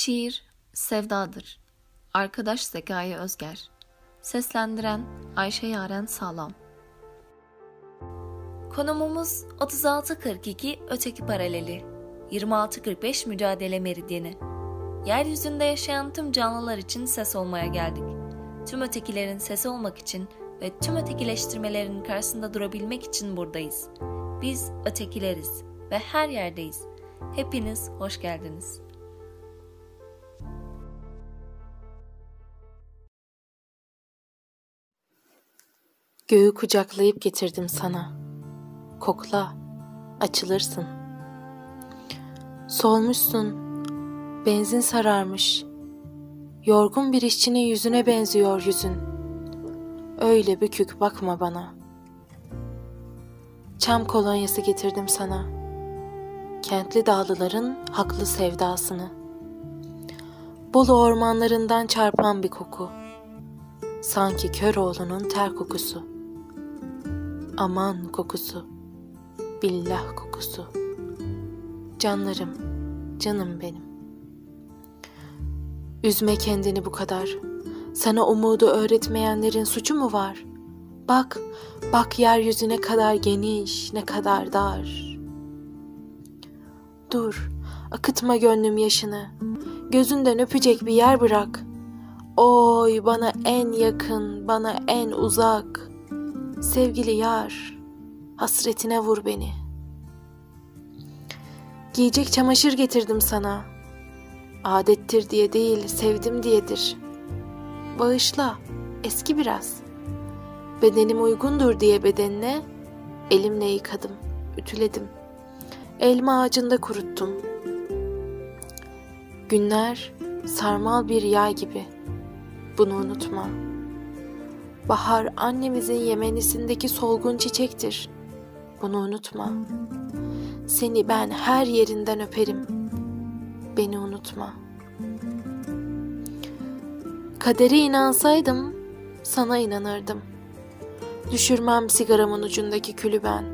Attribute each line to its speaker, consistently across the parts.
Speaker 1: Şiir Sevdadır. Arkadaş Zekai Özger. Seslendiren Ayşe Yaren Sağlam. Konumumuz 3642 öteki paraleli. 2645 mücadele meridyeni. Yeryüzünde yaşayan tüm canlılar için ses olmaya geldik. Tüm ötekilerin sesi olmak için ve tüm ötekileştirmelerin karşısında durabilmek için buradayız. Biz ötekileriz ve her yerdeyiz. Hepiniz hoş geldiniz.
Speaker 2: Göğü kucaklayıp getirdim sana. Kokla, açılırsın. Solmuşsun, benzin sararmış. Yorgun bir işçinin yüzüne benziyor yüzün. Öyle bükük bakma bana. Çam kolonyası getirdim sana. Kentli dağlıların haklı sevdasını. Bolu ormanlarından çarpan bir koku. Sanki kör oğlunun ter kokusu. Aman kokusu. Billah kokusu. Canlarım, canım benim. Üzme kendini bu kadar. Sana umudu öğretmeyenlerin suçu mu var? Bak, bak yeryüzü ne kadar geniş, ne kadar dar. Dur, akıtma gönlüm yaşını. Gözünden öpecek bir yer bırak. Oy bana en yakın, bana en uzak. Sevgili yar, hasretine vur beni. Giyecek çamaşır getirdim sana. Adettir diye değil, sevdim diyedir. Bağışla, eski biraz. Bedenim uygundur diye bedenine elimle yıkadım, ütüledim. Elma ağacında kuruttum. Günler sarmal bir yay gibi. Bunu unutma. Bahar annemizin yemenisindeki solgun çiçektir. Bunu unutma. Seni ben her yerinden öperim. Beni unutma. Kadere inansaydım sana inanırdım. Düşürmem sigaramın ucundaki külü ben.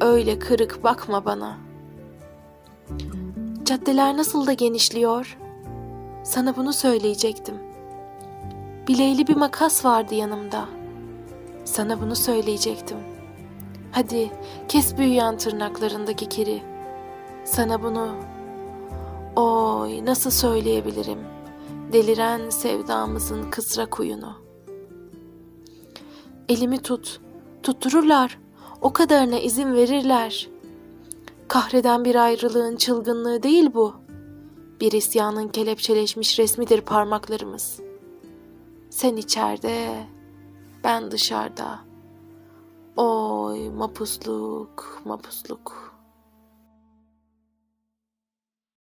Speaker 2: Öyle kırık bakma bana. Caddeler nasıl da genişliyor. Sana bunu söyleyecektim. Bileyli bir makas vardı yanımda. Sana bunu söyleyecektim. Hadi kes büyüyen tırnaklarındaki kiri. Sana bunu oy nasıl söyleyebilirim? Deliren sevdamızın kısrak uyunu. Elimi tut, tuttururlar. O kadarına izin verirler. Kahreden bir ayrılığın çılgınlığı değil bu. Bir isyanın kelepçeleşmiş resmidir parmaklarımız.'' Sen içeride, ben dışarıda. Oy mapusluk, mapusluk.